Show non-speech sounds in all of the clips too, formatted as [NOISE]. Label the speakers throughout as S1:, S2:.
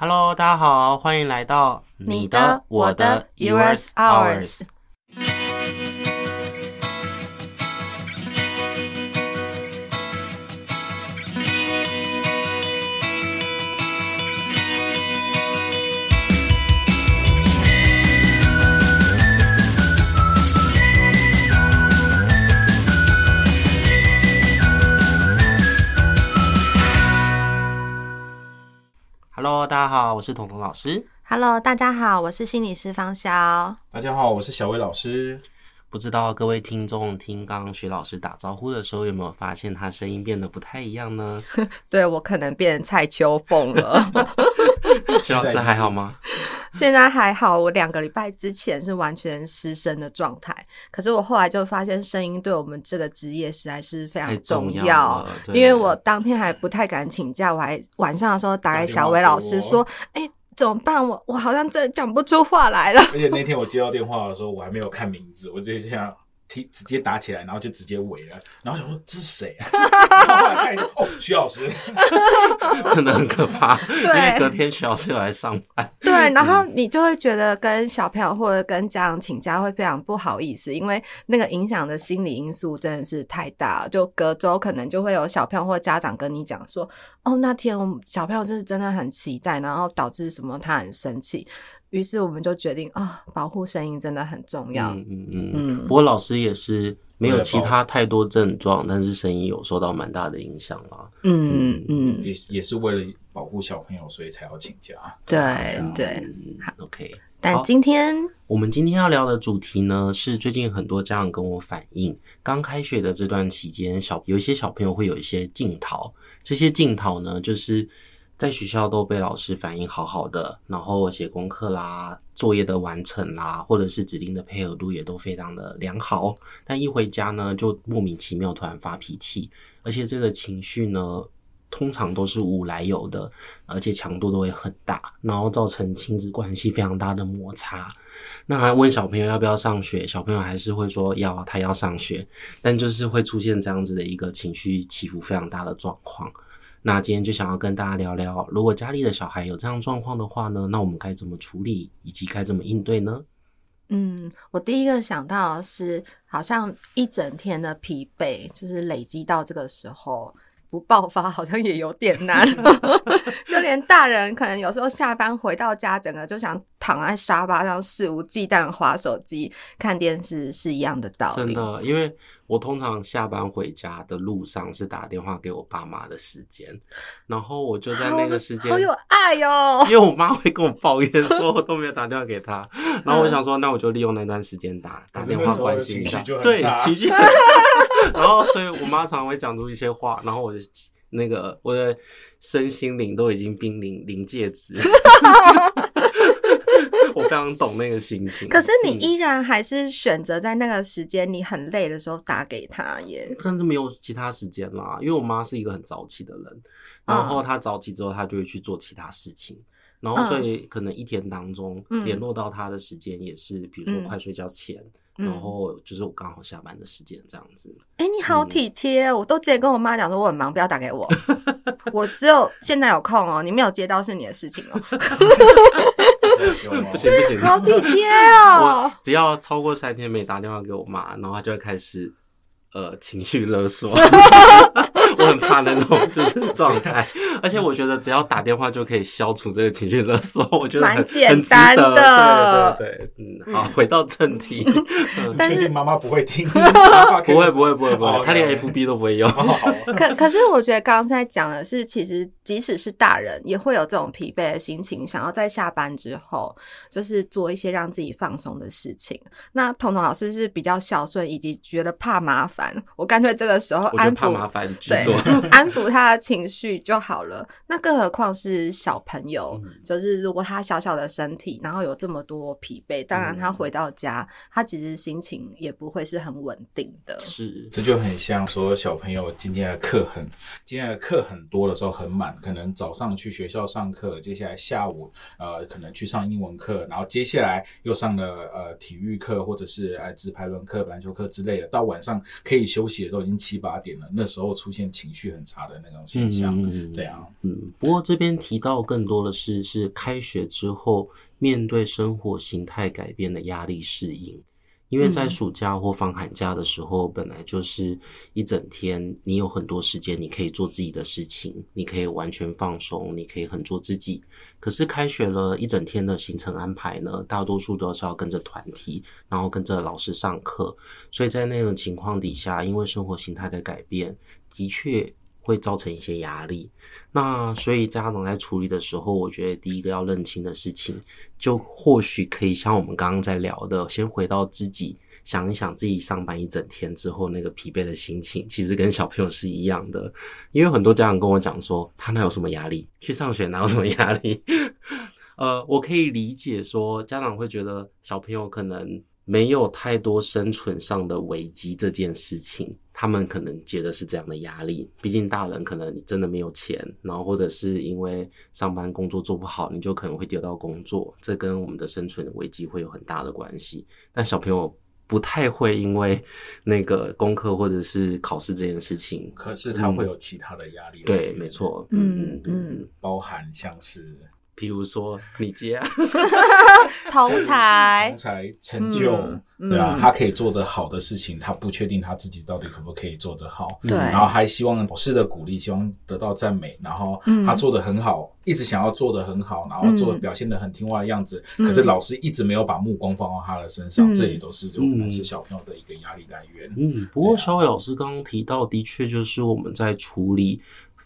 S1: Hello，大家好，欢迎来到
S2: 你的、我的、Yours、Ours。
S1: 大家好，我是彤彤老师。
S2: Hello，大家好，我是心理师方潇。
S3: 大家好，我是小薇老师。
S1: 不知道各位听众听刚刚徐老师打招呼的时候，有没有发现他声音变得不太一样呢？[LAUGHS]
S2: 对，我可能变蔡秋凤了。[LAUGHS]
S1: 徐老师还好吗？[LAUGHS]
S2: 现在还好，我两个礼拜之前是完全失声的状态，可是我后来就发现声音对我们这个职业实在是非常重要，
S1: 重要
S2: 因为我当天还不太敢请假，我还晚上的时候打给小伟老师说：“哎、欸，怎么办？我我好像真的讲不出话来了。”
S3: 而且那天我接到电话的时候，我还没有看名字，我直接这样。直接打起来，然后就直接围了，然后想说这是谁啊？[LAUGHS] 然后后来看一下，哦，徐老师，[LAUGHS]
S1: 真的很可怕。[LAUGHS]
S2: 对，
S1: 因为隔天徐老师又来上班。
S2: 对，然后你就会觉得跟小朋友或者跟家长请假会非常不好意思，因为那个影响的心理因素真的是太大了。就隔周可能就会有小朋友或家长跟你讲说，哦，那天小朋友就是真的很期待，然后导致什么他很生气。于是我们就决定啊，保护声音真的很重要。
S1: 嗯嗯嗯嗯。不过老师也是没有其他太多症状，但是声音有受到蛮大的影响啦。
S2: 嗯嗯，
S3: 也也是为了保护小朋友，所以才要请假。
S2: 对对，
S1: 好 OK。
S2: 但今天
S1: 我们今天要聊的主题呢，是最近很多家长跟我反映，刚开学的这段期间，小有一些小朋友会有一些镜头，这些镜头呢，就是。在学校都被老师反映好好的，然后写功课啦、作业的完成啦，或者是指令的配合度也都非常的良好。但一回家呢，就莫名其妙突然发脾气，而且这个情绪呢，通常都是无来由的，而且强度都会很大，然后造成亲子关系非常大的摩擦。那还问小朋友要不要上学，小朋友还是会说要，他要上学，但就是会出现这样子的一个情绪起伏非常大的状况。那今天就想要跟大家聊聊，如果家里的小孩有这样状况的话呢，那我们该怎么处理，以及该怎么应对呢？
S2: 嗯，我第一个想到的是，好像一整天的疲惫，就是累积到这个时候不爆发，好像也有点难。[LAUGHS] 就连大人可能有时候下班回到家，整个就想躺在沙发上肆无忌惮滑手机、看电视是一样的道理。
S1: 真的，因为。我通常下班回家的路上是打电话给我爸妈的时间，然后我就在那个时间，
S2: 好有爱哟。
S1: 因为我妈会跟我抱怨 [LAUGHS] 说我都没有打电话给她，然后我想说，那我就利用那段时间打打电话关心一下，对，情绪 [LAUGHS] 很差。然后所以我妈常常会讲出一些话，然后我的那个我的身心灵都已经濒临临界值。[LAUGHS] 我非常懂那个心情，
S2: 可是你依然还是选择在那个时间你很累的时候打给他耶。
S1: 但是没有其他时间啦，因为我妈是一个很早起的人，然后她早起之后，她就会去做其他事情，然后所以可能一天当中联络到他的时间也是，比如说快睡觉前。然后就是我刚好下班的时间这样子。
S2: 哎、欸，你好体贴，嗯、我都直接跟我妈讲说我很忙，不要打给我。[LAUGHS] 我只有现在有空哦，你没有接到是你的事情哦。
S1: 不 [LAUGHS] 行不行，[LAUGHS]
S2: 好体贴哦。
S1: 只要超过三天没打电话给我妈，然后她就会开始呃情绪勒索。我很怕那种就是状态，而且我觉得只要打电话就可以消除这个情绪勒索，我觉得蛮
S2: 简单的。
S1: 对对对，嗯，好，回到正题。[LAUGHS]
S2: 但是
S3: 妈妈不会听，[LAUGHS]
S1: 不会不会不会不会，他连 FB 都不会用。[LAUGHS]
S2: 可可是我觉得刚才讲的是，其实即使是大人也会有这种疲惫的心情，想要在下班之后就是做一些让自己放松的事情。那彤彤老师是比较孝顺，以及觉得怕麻烦，我干脆这个时候安抚
S1: 麻烦
S2: 对。安抚他的情绪就好了。那更何况是小朋友，嗯、就是如果他小小的身体，然后有这么多疲惫，当然他回到家，嗯、他其实心情也不会是很稳定的。
S1: 是，
S3: 这就很像说小朋友今天的课很，今天的课很多的时候很满，可能早上去学校上课，接下来下午呃可能去上英文课，然后接下来又上了呃体育课或者是呃直排轮课、篮球课之类的，到晚上可以休息的时候已经七八点了，那时候出现。情绪很差的那种现象，嗯嗯嗯对啊，啊，
S1: 嗯，不过这边提到更多的是是开学之后面对生活形态改变的压力适应。因为在暑假或放寒假的时候，嗯、本来就是一整天，你有很多时间，你可以做自己的事情，你可以完全放松，你可以很做自己。可是开学了一整天的行程安排呢，大多数都是要跟着团体，然后跟着老师上课，所以在那种情况底下，因为生活形态的改变，的确。会造成一些压力，那所以家长在处理的时候，我觉得第一个要认清的事情，就或许可以像我们刚刚在聊的，先回到自己想一想，自己上班一整天之后那个疲惫的心情，其实跟小朋友是一样的。因为很多家长跟我讲说，他哪有什么压力？去上学哪有什么压力？[LAUGHS] 呃，我可以理解说，家长会觉得小朋友可能。没有太多生存上的危机这件事情，他们可能觉得是这样的压力。毕竟大人可能你真的没有钱，然后或者是因为上班工作做不好，你就可能会丢掉工作，这跟我们的生存危机会有很大的关系。但小朋友不太会因为那个功课或者是考试这件事情，
S3: 可是他会有其他的压力。
S1: 嗯、对，没错，
S2: 嗯嗯嗯，
S3: 包含像是。
S1: 比如说你接啊，[LAUGHS]
S2: 同才、
S3: 同才成就，嗯、对啊，嗯、他可以做得好的事情，他不确定他自己到底可不可以做得好，
S2: 对，
S3: 然后还希望老师的鼓励，希望得到赞美，然后他做得很好，嗯、一直想要做得很好，然后做的表现得很听话的样子，嗯、可是老师一直没有把目光放到他的身上，嗯、这也都是我们是小朋友的一个压力来源。
S1: 嗯，不过小伟老师刚刚提到，的确就是我们在处理。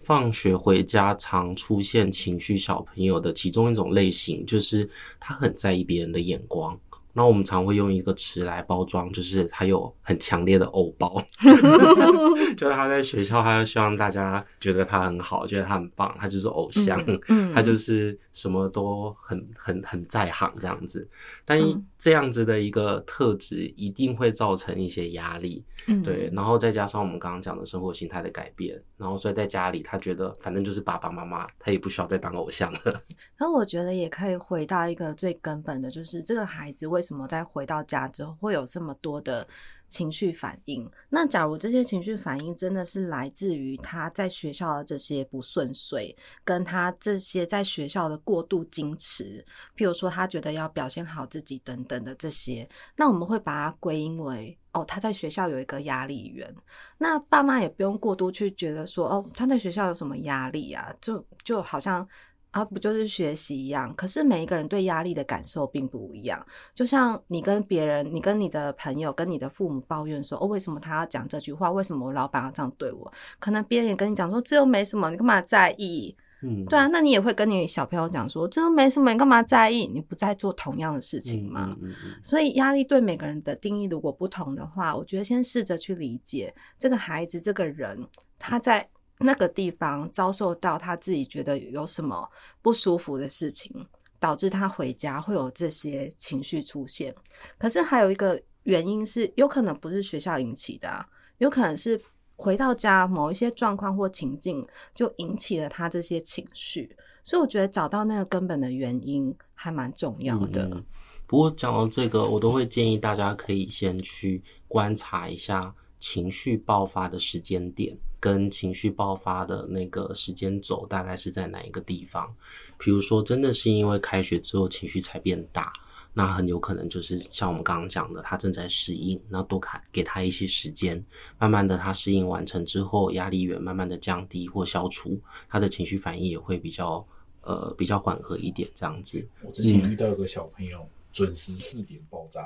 S1: 放学回家常出现情绪小朋友的其中一种类型，就是他很在意别人的眼光。那我们常会用一个词来包装，就是他有很强烈的偶包，[LAUGHS] 就是他在学校，他就希望大家觉得他很好，觉得他很棒，他就是偶像，[LAUGHS] 嗯嗯、他就是什么都很很很在行这样子。但这样子的一个特质，一定会造成一些压力，嗯、对。然后再加上我们刚刚讲的生活形态的改变，然后所以在家里，他觉得反正就是爸爸妈妈，他也不需要再当偶像了。[LAUGHS]
S2: 那我觉得也可以回到一个最根本的，就是这个孩子为为什么在回到家之后会有这么多的情绪反应？那假如这些情绪反应真的是来自于他在学校的这些不顺遂，跟他这些在学校的过度矜持，譬如说他觉得要表现好自己等等的这些，那我们会把它归因为哦，他在学校有一个压力源。那爸妈也不用过度去觉得说哦，他在学校有什么压力啊？就就好像。啊，不就是学习一样？可是每一个人对压力的感受并不一样。就像你跟别人，你跟你的朋友，跟你的父母抱怨说：“哦，为什么他要讲这句话？为什么我老板要这样对我？”可能别人也跟你讲说：“这又没什么，你干嘛在意？”嗯，对啊，那你也会跟你小朋友讲说：“这又没什么，你干嘛在意？你不在做同样的事情吗？”嗯嗯嗯。所以压力对每个人的定义如果不同的话，我觉得先试着去理解这个孩子，这个人他在。那个地方遭受到他自己觉得有什么不舒服的事情，导致他回家会有这些情绪出现。可是还有一个原因是，有可能不是学校引起的，有可能是回到家某一些状况或情境就引起了他这些情绪。所以我觉得找到那个根本的原因还蛮重要的。
S1: 不过讲到这个，我都会建议大家可以先去观察一下情绪爆发的时间点。跟情绪爆发的那个时间轴大概是在哪一个地方？比如说，真的是因为开学之后情绪才变大，那很有可能就是像我们刚刚讲的，他正在适应，那多给给他一些时间，慢慢的他适应完成之后，压力源慢慢的降低或消除，他的情绪反应也会比较呃比较缓和一点，这样子。
S3: 我之前遇到一个小朋友。嗯准时四点爆炸，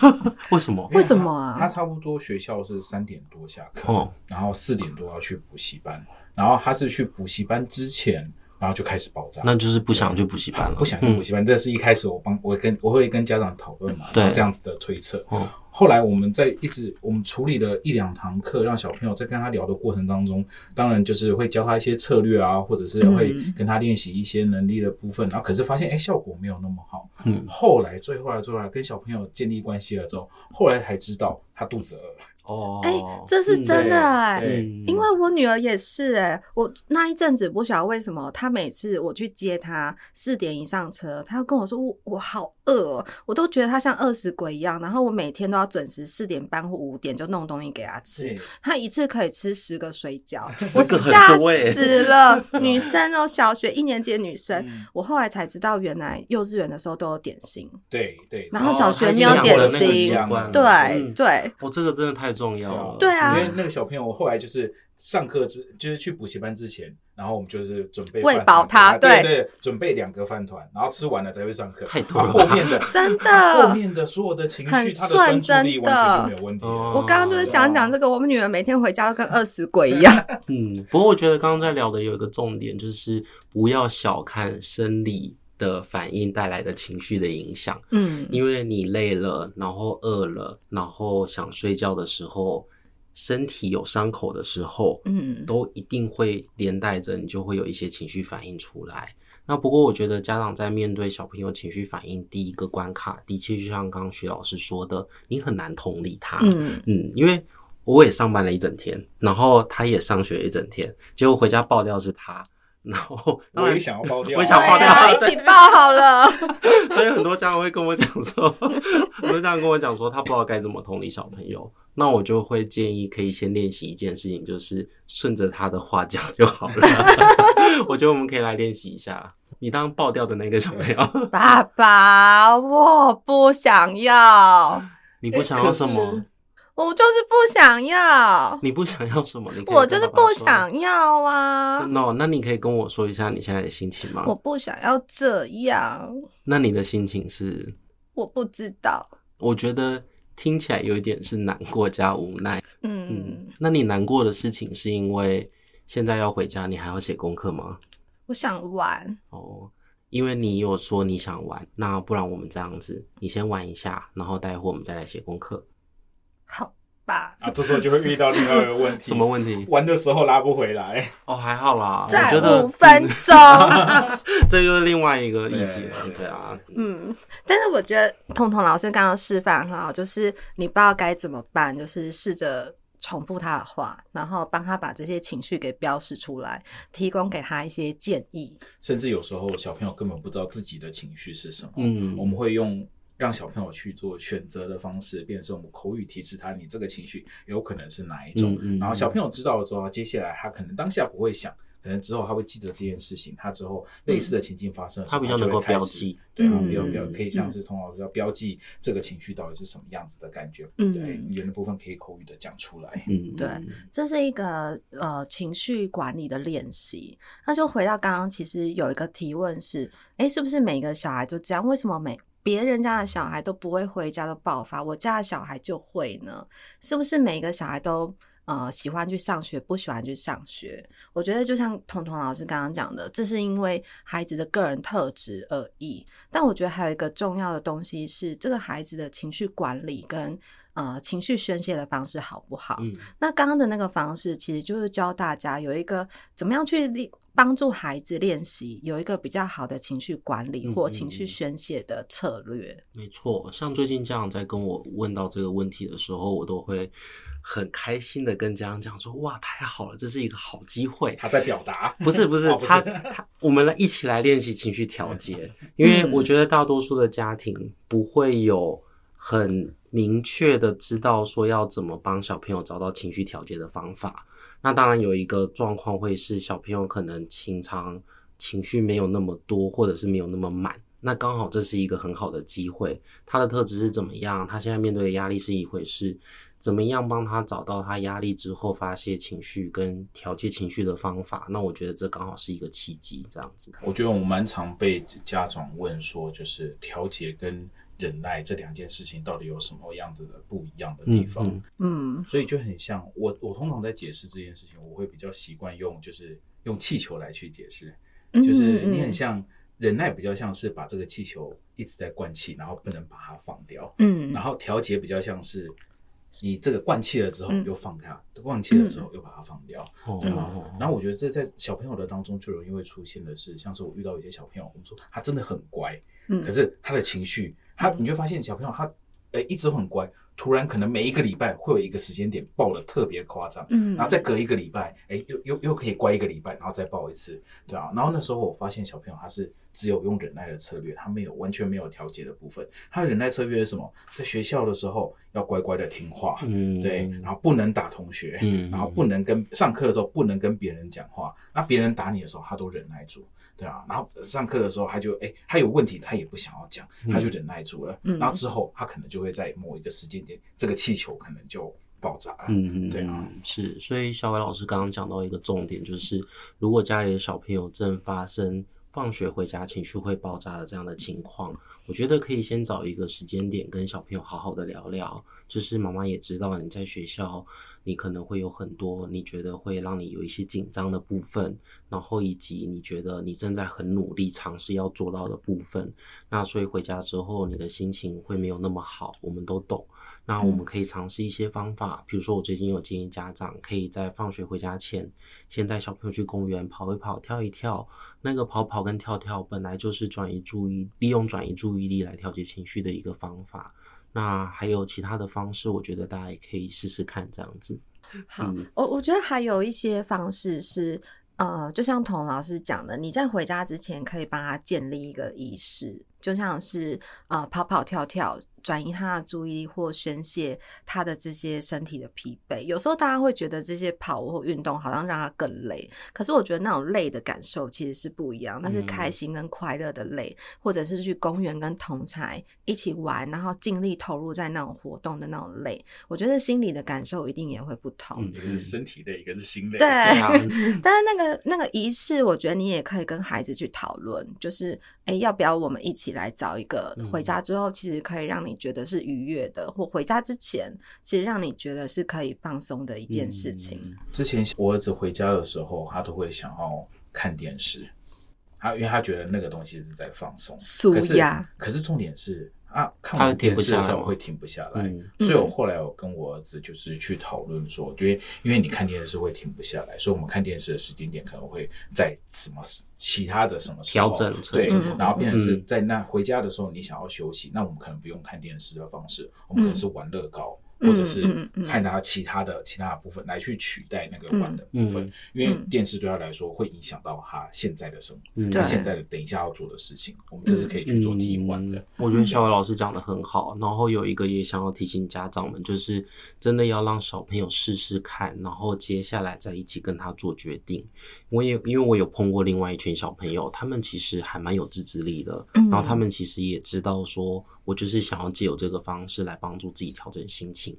S3: [LAUGHS]
S1: 为什么？
S2: 为什么啊？
S3: 他差不多学校是三点多下课，哦、然后四点多要去补习班，然后他是去补习班之前。然后就开始爆炸，
S1: 那就是不想去补习班了，
S3: 不想去补习班。但是一开始我帮我跟我会跟家长讨论嘛，
S1: 对
S3: 这样子的推测。后来我们在一直我们处理了一两堂课，让小朋友在跟他聊的过程当中，当然就是会教他一些策略啊，或者是会跟他练习一些能力的部分。然后可是发现哎效果没有那么好。嗯，后来最后来最后来跟小朋友建立关系了之后，后来才知道他肚子饿。
S1: 哦，
S2: 哎、这是真的哎、因为我女儿也是哎、我那一阵子不晓得为什么，她每次我去接她四点一上车，她要跟我说我我好饿哦，我都觉得她像饿死鬼一样。然后我每天都要准时四点半或五点就弄东西给他吃，他一次可以吃十个水饺，[LAUGHS] 我吓死了。[LAUGHS] 女生哦，小学一年级的女生，
S3: 嗯
S2: 我后来才知道原来幼稚园的时候都有点心，
S3: 对对，
S2: 然后小学没有点心，对对，
S1: 我，这个真的太重要了，
S2: 对啊，
S3: 因为那个小朋友后来就是上课之，就是去补习班之前，然后我们就是准备
S2: 喂饱他，
S3: 对对，准备两个饭团，然后吃完了才会上课。
S1: 太多了，
S3: 后面的 [LAUGHS]
S2: 真的，
S3: 后面的所有的情绪，他的专注力完全就没有问题。
S2: 我刚刚就是想讲这个，我们女儿每天回家都跟饿死鬼一样。[LAUGHS]
S1: 嗯，不过我觉得刚刚在聊的有一个重点，就是不要小看生理的反应带来的情绪的影响。
S2: 嗯，
S1: 因为你累了，然后饿了，然后想睡觉的时候，身体有伤口的时候，
S2: 嗯，
S1: 都一定会连带着你就会有一些情绪反应出来。那不过我觉得家长在面对小朋友情绪反应第一个关卡，的确就像刚刚徐老师说的，你很难同理他。
S2: 嗯
S1: 嗯，因为我也上班了一整天，然后他也上学了一整天，结果回家爆掉是他。然后
S3: 我也想要爆掉，
S1: 我也想爆掉，
S2: 啊、[LAUGHS] 一起爆好了。[LAUGHS]
S1: 所以很多家长会跟我讲说，[LAUGHS] 很多家长跟我讲说，他不知道该怎么同理小朋友。那我就会建议可以先练习一件事情，就是顺着他的话讲就好了。[LAUGHS] [LAUGHS] 我觉得我们可以来练习一下，你当爆掉的那个小朋友。
S2: 爸爸，我不想要。
S1: 你不想要什么？
S2: 我就是不想要。
S1: 你不想要什么？你
S2: 我就是不想要啊。
S1: no，那你可以跟我说一下你现在的心情吗？
S2: 我不想要这样。
S1: 那你的心情是？
S2: 我不知道。
S1: 我觉得听起来有一点是难过加无奈。
S2: 嗯，
S1: 嗯，那你难过的事情是因为现在要回家，你还要写功课吗？
S2: 我想玩。
S1: 哦，因为你有说你想玩，那不然我们这样子，你先玩一下，然后待会我们再来写功课。
S2: 好吧。
S3: 啊，这时候就会遇到另外一个问题。
S1: 什么问题？
S3: 玩的时候拉不回来。
S1: 哦，还好啦，
S2: 再
S1: 我觉得
S2: 五分钟，[LAUGHS]
S1: 这就是另外一个议题了。对啊，
S2: 嗯，但是我觉得彤彤老师刚刚示范很好，就是你不知道该怎么办，就是试着重复他的话，然后帮他把这些情绪给标示出来，提供给他一些建议。
S3: 甚至有时候小朋友根本不知道自己的情绪是什么，
S1: 嗯，
S3: 我们会用。让小朋友去做选择的方式，变成我们口语提示他，你这个情绪有可能是哪一种。
S1: 嗯嗯、
S3: 然后小朋友知道了之后，接下来他可能当下不会想，可能之后他会记得这件事情。他之后类似的情境发生的时候，
S1: 他比较能够标记，
S3: 对，
S2: 嗯、
S3: 比较比较可以像是通常要标记这个情绪到底是什么样子的感觉。
S2: 嗯，
S3: 对，语言的部分可以口语的讲出来。
S1: 嗯，[LAUGHS]
S2: 对，这是一个呃情绪管理的练习。那就回到刚刚，其实有一个提问是：哎，是不是每个小孩就这样？为什么每别人家的小孩都不会回家都爆发，我家的小孩就会呢？是不是每个小孩都呃喜欢去上学，不喜欢去上学？我觉得就像彤彤老师刚刚讲的，这是因为孩子的个人特质而已。但我觉得还有一个重要的东西是，这个孩子的情绪管理跟呃情绪宣泄的方式好不好？
S1: 嗯，
S2: 那刚刚的那个方式其实就是教大家有一个怎么样去帮助孩子练习有一个比较好的情绪管理或情绪宣泄的策略。
S1: 嗯嗯、没错，像最近家长在跟我问到这个问题的时候，我都会很开心的跟家长讲说：“哇，太好了，这是一个好机会。”
S3: 他在表达，
S1: 不是不是，
S3: 哦、不是
S1: 他他，我们来一起来练习情绪调节，[LAUGHS] 因为我觉得大多数的家庭不会有很明确的知道说要怎么帮小朋友找到情绪调节的方法。那当然有一个状况会是小朋友可能情常情绪没有那么多，或者是没有那么满。那刚好这是一个很好的机会。他的特质是怎么样？他现在面对的压力是一回事，怎么样帮他找到他压力之后发泄情绪跟调节情绪的方法？那我觉得这刚好是一个契机，这样子。
S3: 我觉得我们蛮常被家长问说，就是调节跟忍耐这两件事情到底有什么样子的不一样的地方？
S2: 嗯，嗯，
S3: 所以就很像我，我通常在解释这件事情，我会比较习惯用就是用气球来去解释，就是你很像忍耐，比较像是把这个气球一直在灌气，然后不能把它放掉，
S2: 嗯，
S3: 然后调节比较像是你这个灌气了之后又放开，灌气了之后又把它放掉，对吧？然后我觉得这在小朋友的当中最容易会出现的是，像是我遇到一些小朋友，我们说他真的很乖，可是他的情绪。他，你就发现小朋友他，诶、欸，一直都很乖，突然可能每一个礼拜会有一个时间点爆的特别夸张，嗯，然后再隔一个礼拜，哎，又又又可以乖一个礼拜，然后再爆一次，对啊，然后那时候我发现小朋友他是只有用忍耐的策略，他没有完全没有调节的部分。他的忍耐策略是什么？在学校的时候要乖乖的听话，嗯，对，然后不能打同学，嗯，然后不能跟上课的时候不能跟别人讲话，那别人打你的时候他都忍耐住。对啊，然后上课的时候，他就哎，他有问题，他也不想要讲，他就忍耐住了。嗯，然后之后他可能就会在某一个时间点，这个气球可能就爆炸了。嗯嗯，对啊，
S1: 是。所以小伟老师刚刚讲到一个重点，就是如果家里的小朋友正发生放学回家情绪会爆炸的这样的情况，我觉得可以先找一个时间点跟小朋友好好的聊聊。就是妈妈也知道你在学校。你可能会有很多你觉得会让你有一些紧张的部分，然后以及你觉得你正在很努力尝试要做到的部分，那所以回家之后你的心情会没有那么好，我们都懂。那我们可以尝试一些方法，比如说我最近有建议家长可以在放学回家前，先带小朋友去公园跑一跑、跳一跳。那个跑跑跟跳跳本来就是转移注意，利用转移注意力来调节情绪的一个方法。那还有其他的方式，我觉得大家也可以试试看这样子。
S2: 好，嗯、我我觉得还有一些方式是，呃，就像童老师讲的，你在回家之前可以帮他建立一个仪式，就像是呃跑跑跳跳。转移他的注意力或宣泄他的这些身体的疲惫。有时候大家会觉得这些跑或运动好像让他更累，可是我觉得那种累的感受其实是不一样。那是开心跟快乐的累，嗯、或者是去公园跟同才一起玩，然后尽力投入在那种活动的那种累。我觉得心理的感受一定也会不同。
S3: 一个是身体累，一个是心累。
S2: 对，[LAUGHS] 但是那个那个仪式，我觉得你也可以跟孩子去讨论，就是哎，要不要我们一起来找一个回家之后，其实可以让你。你觉得是愉悦的，或回家之前，其实让你觉得是可以放松的一件事情。
S3: 嗯、之前我儿子回家的时候，他都会想要看电视，他因为他觉得那个东西是在放松。
S2: 舒压。
S3: 可是重点是。啊，看完电视的时候会停不下来，嗯、所以我后来我跟我儿子就是去讨论说，因为因为你看电视会停不下来，所以我们看电视的时间点可能会在什么其他的什么时候
S1: 调整，
S3: 对，然后变成是在那回家的时候你想要休息，那我们可能不用看电视的方式，我们可能是玩乐高。或者是看他其他的其他的部分来去取代那个玩的部分，因为电视对他来说会影响到他现在的生活，他现在的等一下要做的事情，我们这是可以去做替换的。
S1: 我觉得小伟老师讲的很好，然后有一个也想要提醒家长们，就是真的要让小朋友试试看，然后接下来再一起跟他做决定。我也因为我有碰过另外一群小朋友，他们其实还蛮有自制力的，然后他们其实也知道说。我就是想要借由这个方式来帮助自己调整心情，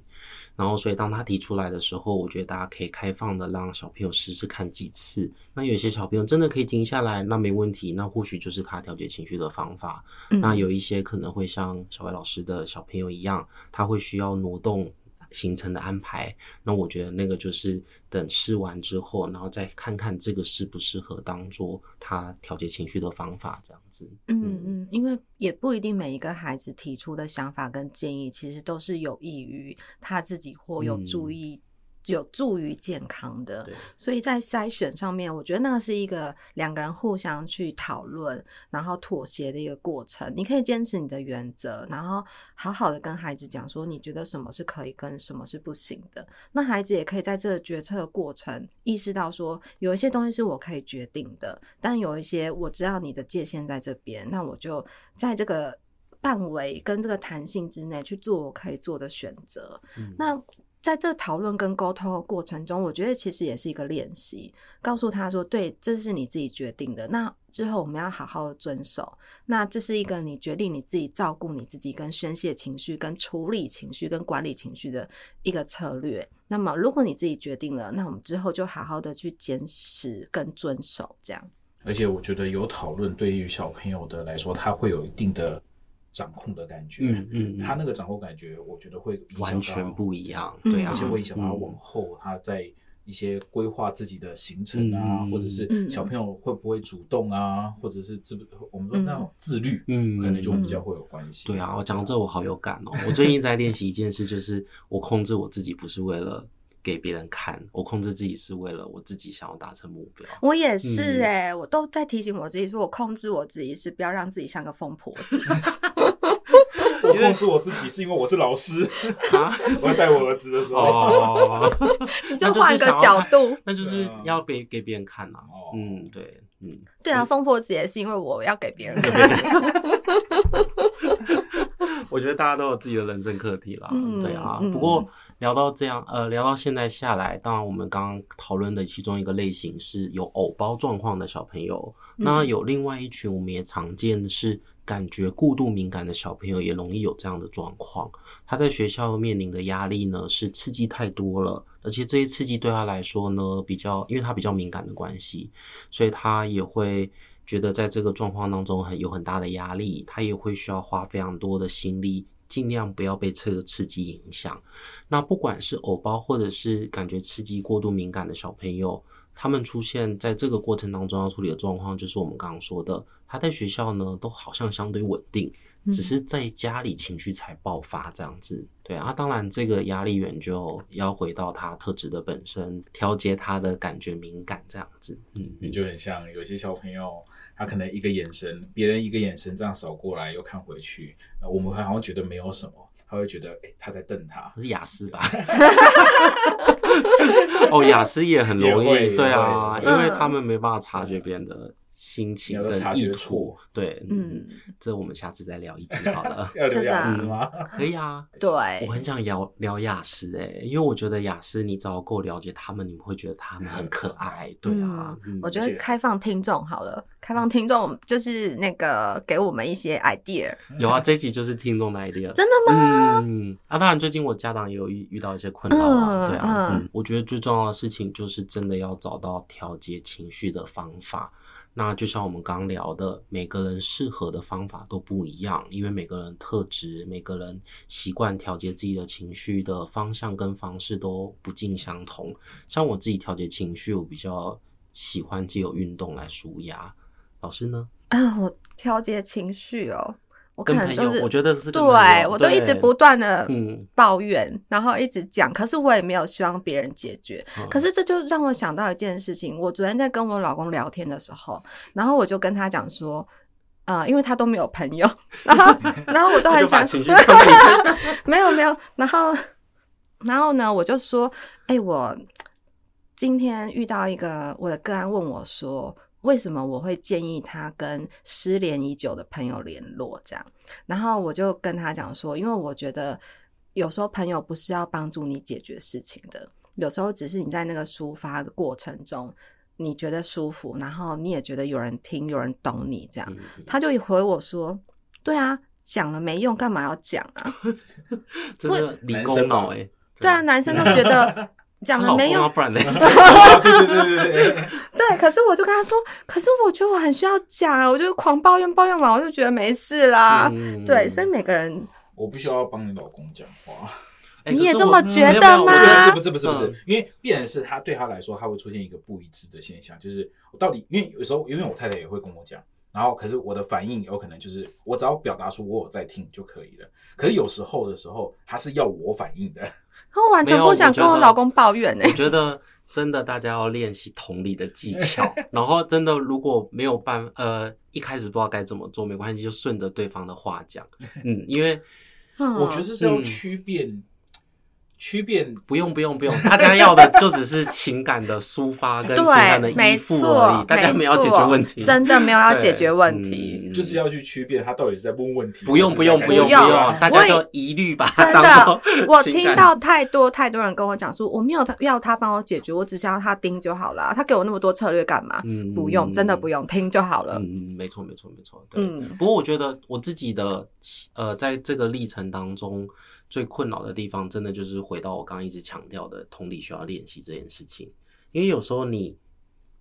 S1: 然后所以当他提出来的时候，我觉得大家可以开放的让小朋友试试看几次。那有些小朋友真的可以停下来，那没问题，那或许就是他调节情绪的方法。嗯、那有一些可能会像小白老师的小朋友一样，他会需要挪动。行程的安排，那我觉得那个就是等试完之后，然后再看看这个适不适合当做他调节情绪的方法，这样子。
S2: 嗯嗯，因为也不一定每一个孩子提出的想法跟建议，其实都是有益于他自己或有注意。嗯有助于健康的，所以在筛选上面，我觉得那是一个两个人互相去讨论，然后妥协的一个过程。你可以坚持你的原则，然后好好的跟孩子讲说，你觉得什么是可以，跟什么是不行的。那孩子也可以在这个决策的过程意识到说，有一些东西是我可以决定的，但有一些我知道你的界限在这边，那我就在这个范围跟这个弹性之内去做我可以做的选择。嗯、那。在这讨论跟沟通的过程中，我觉得其实也是一个练习，告诉他说：“对，这是你自己决定的。那之后我们要好好的遵守。那这是一个你决定你自己照顾你自己、跟宣泄情绪、跟处理情绪、跟管理情绪的一个策略。那么，如果你自己决定了，那我们之后就好好的去坚持跟遵守这样。
S3: 而且，我觉得有讨论对于小朋友的来说，他会有一定的。”掌控的感觉，嗯嗯，他那个掌控感觉，我觉得会
S1: 完全不一样，对啊，
S3: 而且会影响他往后他在一些规划自己的行程啊，或者是小朋友会不会主动啊，或者是自我们说那种自律，嗯，可能就比较会有关系。
S1: 对啊，我讲到这我好有感哦。我最近在练习一件事，就是我控制我自己，不是为了给别人看，[LAUGHS] 我控制自己是为了我自己想要达成目标。
S2: 我也是哎，我都在提醒我自己，说我控制我自己是不要让自己像个疯婆子。[LAUGHS]
S3: 我控制我自己，是因为我是老师。啊，[LAUGHS] 我要带我儿子的时候，
S1: 哦，[LAUGHS]
S2: 你就换个角度，
S1: 那就是要给给别人看嘛。嗯，对，嗯，
S2: 对啊，疯婆子也是因为我要给别人看。[LAUGHS]
S1: 我觉得大家都有自己的人生课题啦，
S2: 嗯、
S1: 对啊。不过聊到这样，呃，聊到现在下来，当然我们刚刚讨论的其中一个类型是有偶包状况的小朋友，嗯、那有另外一群我们也常见的是感觉过度敏感的小朋友，也容易有这样的状况。他在学校面临的压力呢，是刺激太多了，而且这些刺激对他来说呢，比较因为他比较敏感的关系，所以他也会。觉得在这个状况当中很有很大的压力，他也会需要花非常多的心力，尽量不要被这个刺激影响。那不管是偶包或者是感觉刺激过度敏感的小朋友，他们出现在这个过程当中要处理的状况，就是我们刚刚说的，他在学校呢都好像相对稳定，只是在家里情绪才爆发这样子。对啊，当然这个压力源就要回到他特质的本身，调节他的感觉敏感这样子。嗯，你，
S3: 就很像有些小朋友。他可能一个眼神，别人一个眼神这样扫过来又看回去，我们会好像觉得没有什么，他会觉得哎、欸，他在瞪他，
S1: 是雅思吧？[LAUGHS] 哦，雅思也很容易，对啊，因为他们没办法察觉别人的。心情跟意图，对，嗯，这我们下次再聊一集好了。[LAUGHS]
S3: 要聊亚斯吗？[LAUGHS]
S1: 可以啊。[LAUGHS]
S2: 对，
S1: 我很想聊聊亚斯诶，因为我觉得雅思，你只要够了解他们，你们会觉得他们很可爱。对啊，
S2: 我觉得开放听众好了，开放听众就是那个给我们一些 idea。
S1: 有啊，这集就是听众的 idea。
S2: 真的吗？
S1: 嗯，啊，当然最近我家长也有遇遇到一些困扰啊，对啊，嗯，我觉得最重要的事情就是真的要找到调节情绪的方法。那就像我们刚聊的，每个人适合的方法都不一样，因为每个人特质、每个人习惯调节自己的情绪的方向跟方式都不尽相同。像我自己调节情绪，我比较喜欢借由运动来舒压。老师呢？
S2: 啊，我调节情绪哦。我可能都是，
S1: 我觉得是
S2: 对，我都一直不断的抱怨，嗯、然后一直讲，可是我也没有希望别人解决。嗯、可是这就让我想到一件事情，我昨天在跟我老公聊天的时候，然后我就跟他讲说，呃，因为他都没有朋友，[LAUGHS] 然后然后我都很喜欢，[LAUGHS] 没有没有，然后然后呢，我就说，哎、欸，我今天遇到一个我的个案问我说。为什么我会建议他跟失联已久的朋友联络？这样，然后我就跟他讲说，因为我觉得有时候朋友不是要帮助你解决事情的，有时候只是你在那个抒发的过程中，你觉得舒服，然后你也觉得有人听，有人懂你，这样，他就回我说：“对啊，讲了没用，干嘛要讲啊？” [LAUGHS]
S1: 真的理工脑哎，
S2: 对啊，男生都觉得。讲了没有？
S1: 不然呢？[LAUGHS]
S3: 对对对对对。
S2: 对，可是我就跟他说，可是我觉得我很需要讲啊，我就狂抱怨抱怨完，我就觉得没事啦。嗯、对，所以每个人，
S3: 我不需要帮你老公讲话。
S2: 你也这么觉得吗？
S3: 不是不是不是，嗯、因为必然是他对他来说，他会出现一个不一致的现象，就是我到底，因为有时候，因为我太太也会跟我讲。然后，可是我的反应有可能就是我只要表达出我有在听就可以了。可是有时候的时候，他是要我反应的。
S2: 我完全不想跟我老公抱怨呢。
S1: 我觉得真的，大家要练习同理的技巧。[LAUGHS] 然后，真的如果没有办法，呃，一开始不知道该怎么做，没关系，就顺着对方的话讲。嗯，因为
S3: 我觉得是要区别。区别
S1: 不用不用不用，[LAUGHS] 大家要的就只是情感的抒发跟情感的依附而已，大家没有解决问题，
S2: 真的没有要解决问题，
S3: 嗯、就是要去区别他到底是在问问题。
S1: 不用不用不用不用，大家就一律把它当做
S2: 真的，我听到太多太多人跟我讲说，我没有他要他帮我解决，我只想要他盯就好了。他给我那么多策略干嘛？嗯，不用，真的不用，听就好了。
S1: 嗯，没错没错没错。对，嗯，不过我觉得我自己的呃，在这个历程当中。最困扰的地方，真的就是回到我刚刚一直强调的同理需要练习这件事情。因为有时候你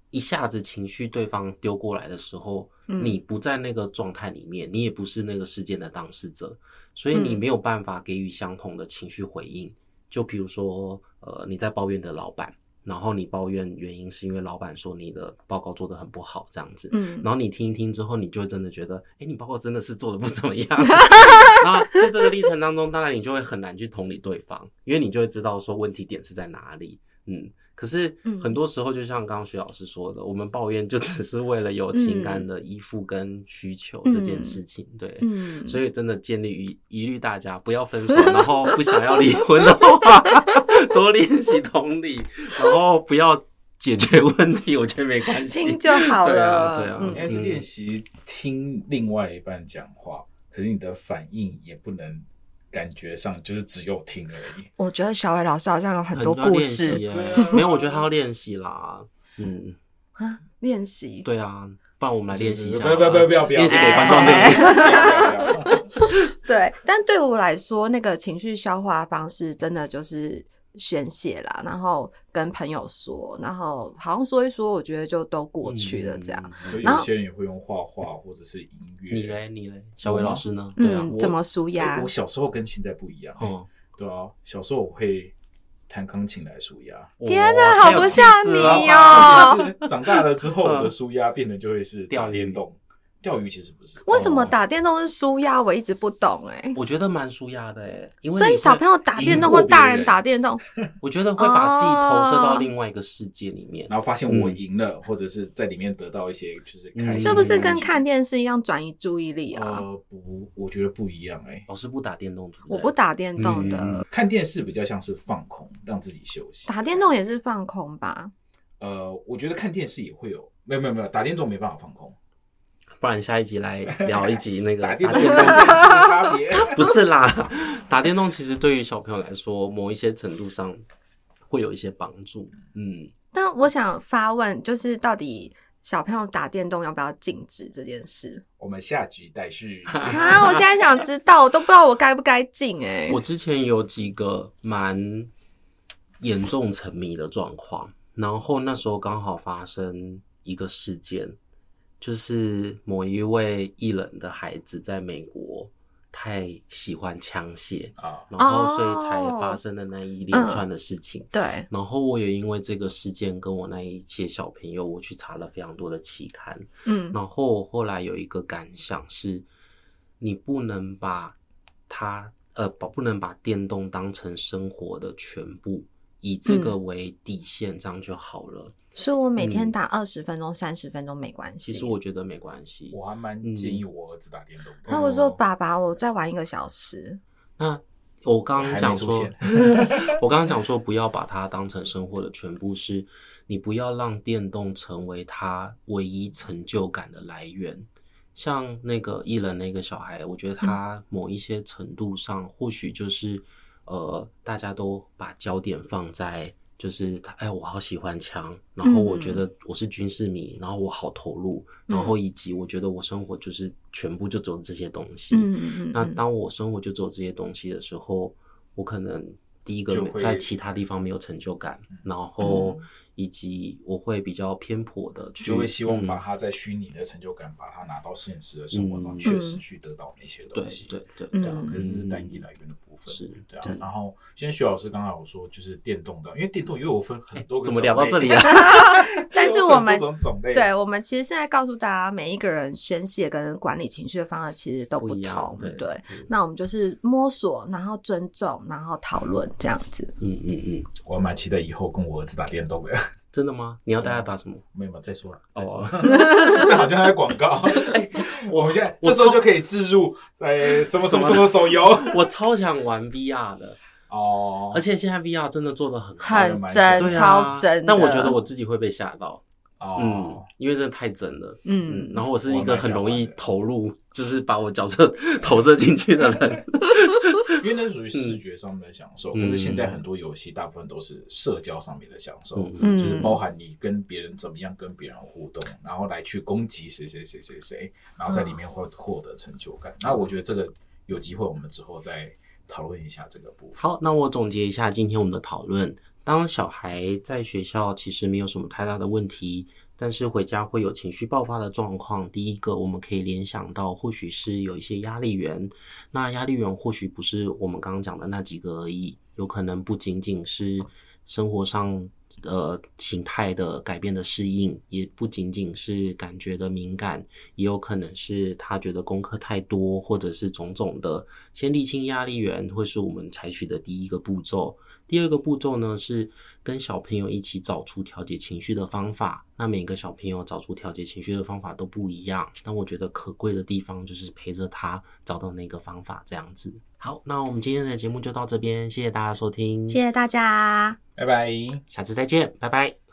S1: 一下子情绪对方丢过来的时候，嗯、你不在那个状态里面，你也不是那个事件的当事者，所以你没有办法给予相同的情绪回应。嗯、就比如说，呃，你在抱怨的老板。然后你抱怨原因是因为老板说你的报告做得很不好这样子，嗯，然后你听一听之后，你就会真的觉得，哎，你报告真的是做得不怎么样。[LAUGHS] [LAUGHS] 那在这个历程当中，当然你就会很难去同理对方，因为你就会知道说问题点是在哪里。嗯，可是很多时候，就像刚刚徐老师说的，我们抱怨就只是为了有情感的依附跟需求这件事情，对，嗯，所以真的建立于一律大家不要分手，然后不想要离婚的话，多练习同理，然后不要解决问题，我觉得没关系，
S2: 听就好。了，
S1: 对啊，对啊，
S3: 应该是练习听另外一半讲话，可是你的反应也不能。感觉上就是只有听而已。
S2: 我觉得小伟老师好像有很多故事，
S1: 没有，我觉得他要练习啦。嗯
S2: 啊，练习。
S1: 对啊，不然我们来练习一下。
S3: 不要不要不要不要不要！练习给观众
S2: 练。对，但对我来说，那个情绪消化方式真的就是。宣泄啦，然后跟朋友说，然后好像说一说，我觉得就都过去了这样。
S3: 嗯、有些人也会用画画或者是音乐。
S1: 你嘞？你嘞？小伟老师呢？
S2: 嗯、
S1: 对啊，
S2: 怎么舒压？
S3: 我小时候跟现在不一样。哦，对啊，小时候我会弹钢琴来舒压。
S2: 天哪，好不像你哦！[LAUGHS]
S3: 长大了之后，[LAUGHS] 我的舒压变得就会是打电动。钓鱼其实不是，
S2: 为什么打电动是舒压？我一直不懂哎、欸。
S1: 我觉得蛮舒压的哎、欸，因为
S2: 所以小朋友打电动或大人打电动，[LAUGHS]
S1: 我觉得会把自己投射到另外一个世界里面，
S3: 然后发现我赢了，嗯、或者是在里面得到一些就是开心。
S2: 是不是跟看电视一样转移注意力啊？
S3: 呃，不，我觉得不一样哎、欸。
S1: 老师不打电动对不
S2: 对？我不打电动的、
S3: 嗯，看电视比较像是放空，让自己休息。
S2: 打电动也是放空吧？
S3: 呃，我觉得看电视也会有，没有没有没有，打电动没办法放空。
S1: 不然下一集来聊一集那个 [LAUGHS]
S3: 打电动的差别。[LAUGHS]
S1: 不是啦，打电动其实对于小朋友来说，某一些程度上会有一些帮助。嗯，
S2: 但我想发问，就是到底小朋友打电动要不要禁止这件事？
S3: 我们下集待续。
S2: 啊，我现在想知道，我都不知道我该不该禁哎。
S1: 我之前有几个蛮严重沉迷的状况，然后那时候刚好发生一个事件。就是某一位艺人的孩子在美国太喜欢枪械啊，然后所以才发生了那一连串的事情。
S2: 对，
S1: 然后我也因为这个事件跟我那一些小朋友，我去查了非常多的期刊。嗯，然后我后来有一个感想是，你不能把他呃，把不能把电动当成生活的全部，以这个为底线，这样就好了。
S2: 所以我每天打二十分钟、三十分钟没关系。
S1: 其实我觉得没关系，
S3: 我还蛮建议我儿子打电动的。
S2: 那我说爸爸，我再玩一个小时。
S1: 那我刚刚讲说，[LAUGHS] 我刚刚讲说不要把它当成生活的全部，是你不要让电动成为他唯一成就感的来源。像那个艺人那个小孩，我觉得他某一些程度上，或许就是呃，大家都把焦点放在。就是他，哎，我好喜欢枪，然后我觉得我是军事迷，然后我好投入，然后以及我觉得我生活就是全部就走这些东西。嗯，那当我生活就走这些东西的时候，我可能第一个在其他地方没有成就感，然后。以及我会比较偏颇的去，
S3: 就会希望把他在虚拟的成就感，把它拿到现实的生活中，确实去得到那些东西。
S1: 对对对，
S3: 可是是单一来源的部分。
S1: 是，
S3: 对啊。然后，现在徐老师刚刚有说，就是电动的，因为电动也有分很多个。
S1: 怎么聊到这里啊？[LAUGHS] [LAUGHS]
S2: 但是我们对，我们其实现在告诉大家，每一个人宣泄跟管理情绪的方式其实都不同。对，那我们就是摸索，然后尊重，然后讨论这样子。
S1: 嗯嗯嗯，
S3: 我蛮期待以后跟我儿子打电动的。
S1: 真的吗？你要带他打什么？
S3: 没有，再说了。哦，[LAUGHS] 这好像在广告。[LAUGHS] 哎，[LAUGHS] 我们现在这时候就可以置入，哎，什么什么什么手游？
S1: 我超想玩 VR 的哦，而且现在 VR 真的做的很
S2: 很真，超真。
S1: 但我觉得我自己会被吓到。哦、嗯，因为真的太真了，嗯，嗯，然后我是一个很容易投入，就是把我角色投射进去的人，
S3: 因为那是属于视觉上面的享受。嗯、可是现在很多游戏大部分都是社交上面的享受，嗯、就是包含你跟别人怎么样跟别人互动，然后来去攻击谁谁谁谁谁，然后在里面会获得成就感。那、嗯、我觉得这个有机会，我们之后再讨论一下这个部分。
S1: 好，那我总结一下今天我们的讨论。当小孩在学校其实没有什么太大的问题，但是回家会有情绪爆发的状况。第一个，我们可以联想到，或许是有一些压力源。那压力源或许不是我们刚刚讲的那几个而已，有可能不仅仅是生活上呃形态的改变的适应，也不仅仅是感觉的敏感，也有可能是他觉得功课太多，或者是种种的。先厘清压力源，会是我们采取的第一个步骤。第二个步骤呢，是跟小朋友一起找出调节情绪的方法。那每个小朋友找出调节情绪的方法都不一样，但我觉得可贵的地方就是陪着他找到那个方法，这样子。好，那我们今天的节目就到这边，谢谢大家收听，
S2: 谢谢大家，
S3: 拜拜，
S1: 下次再见，拜拜。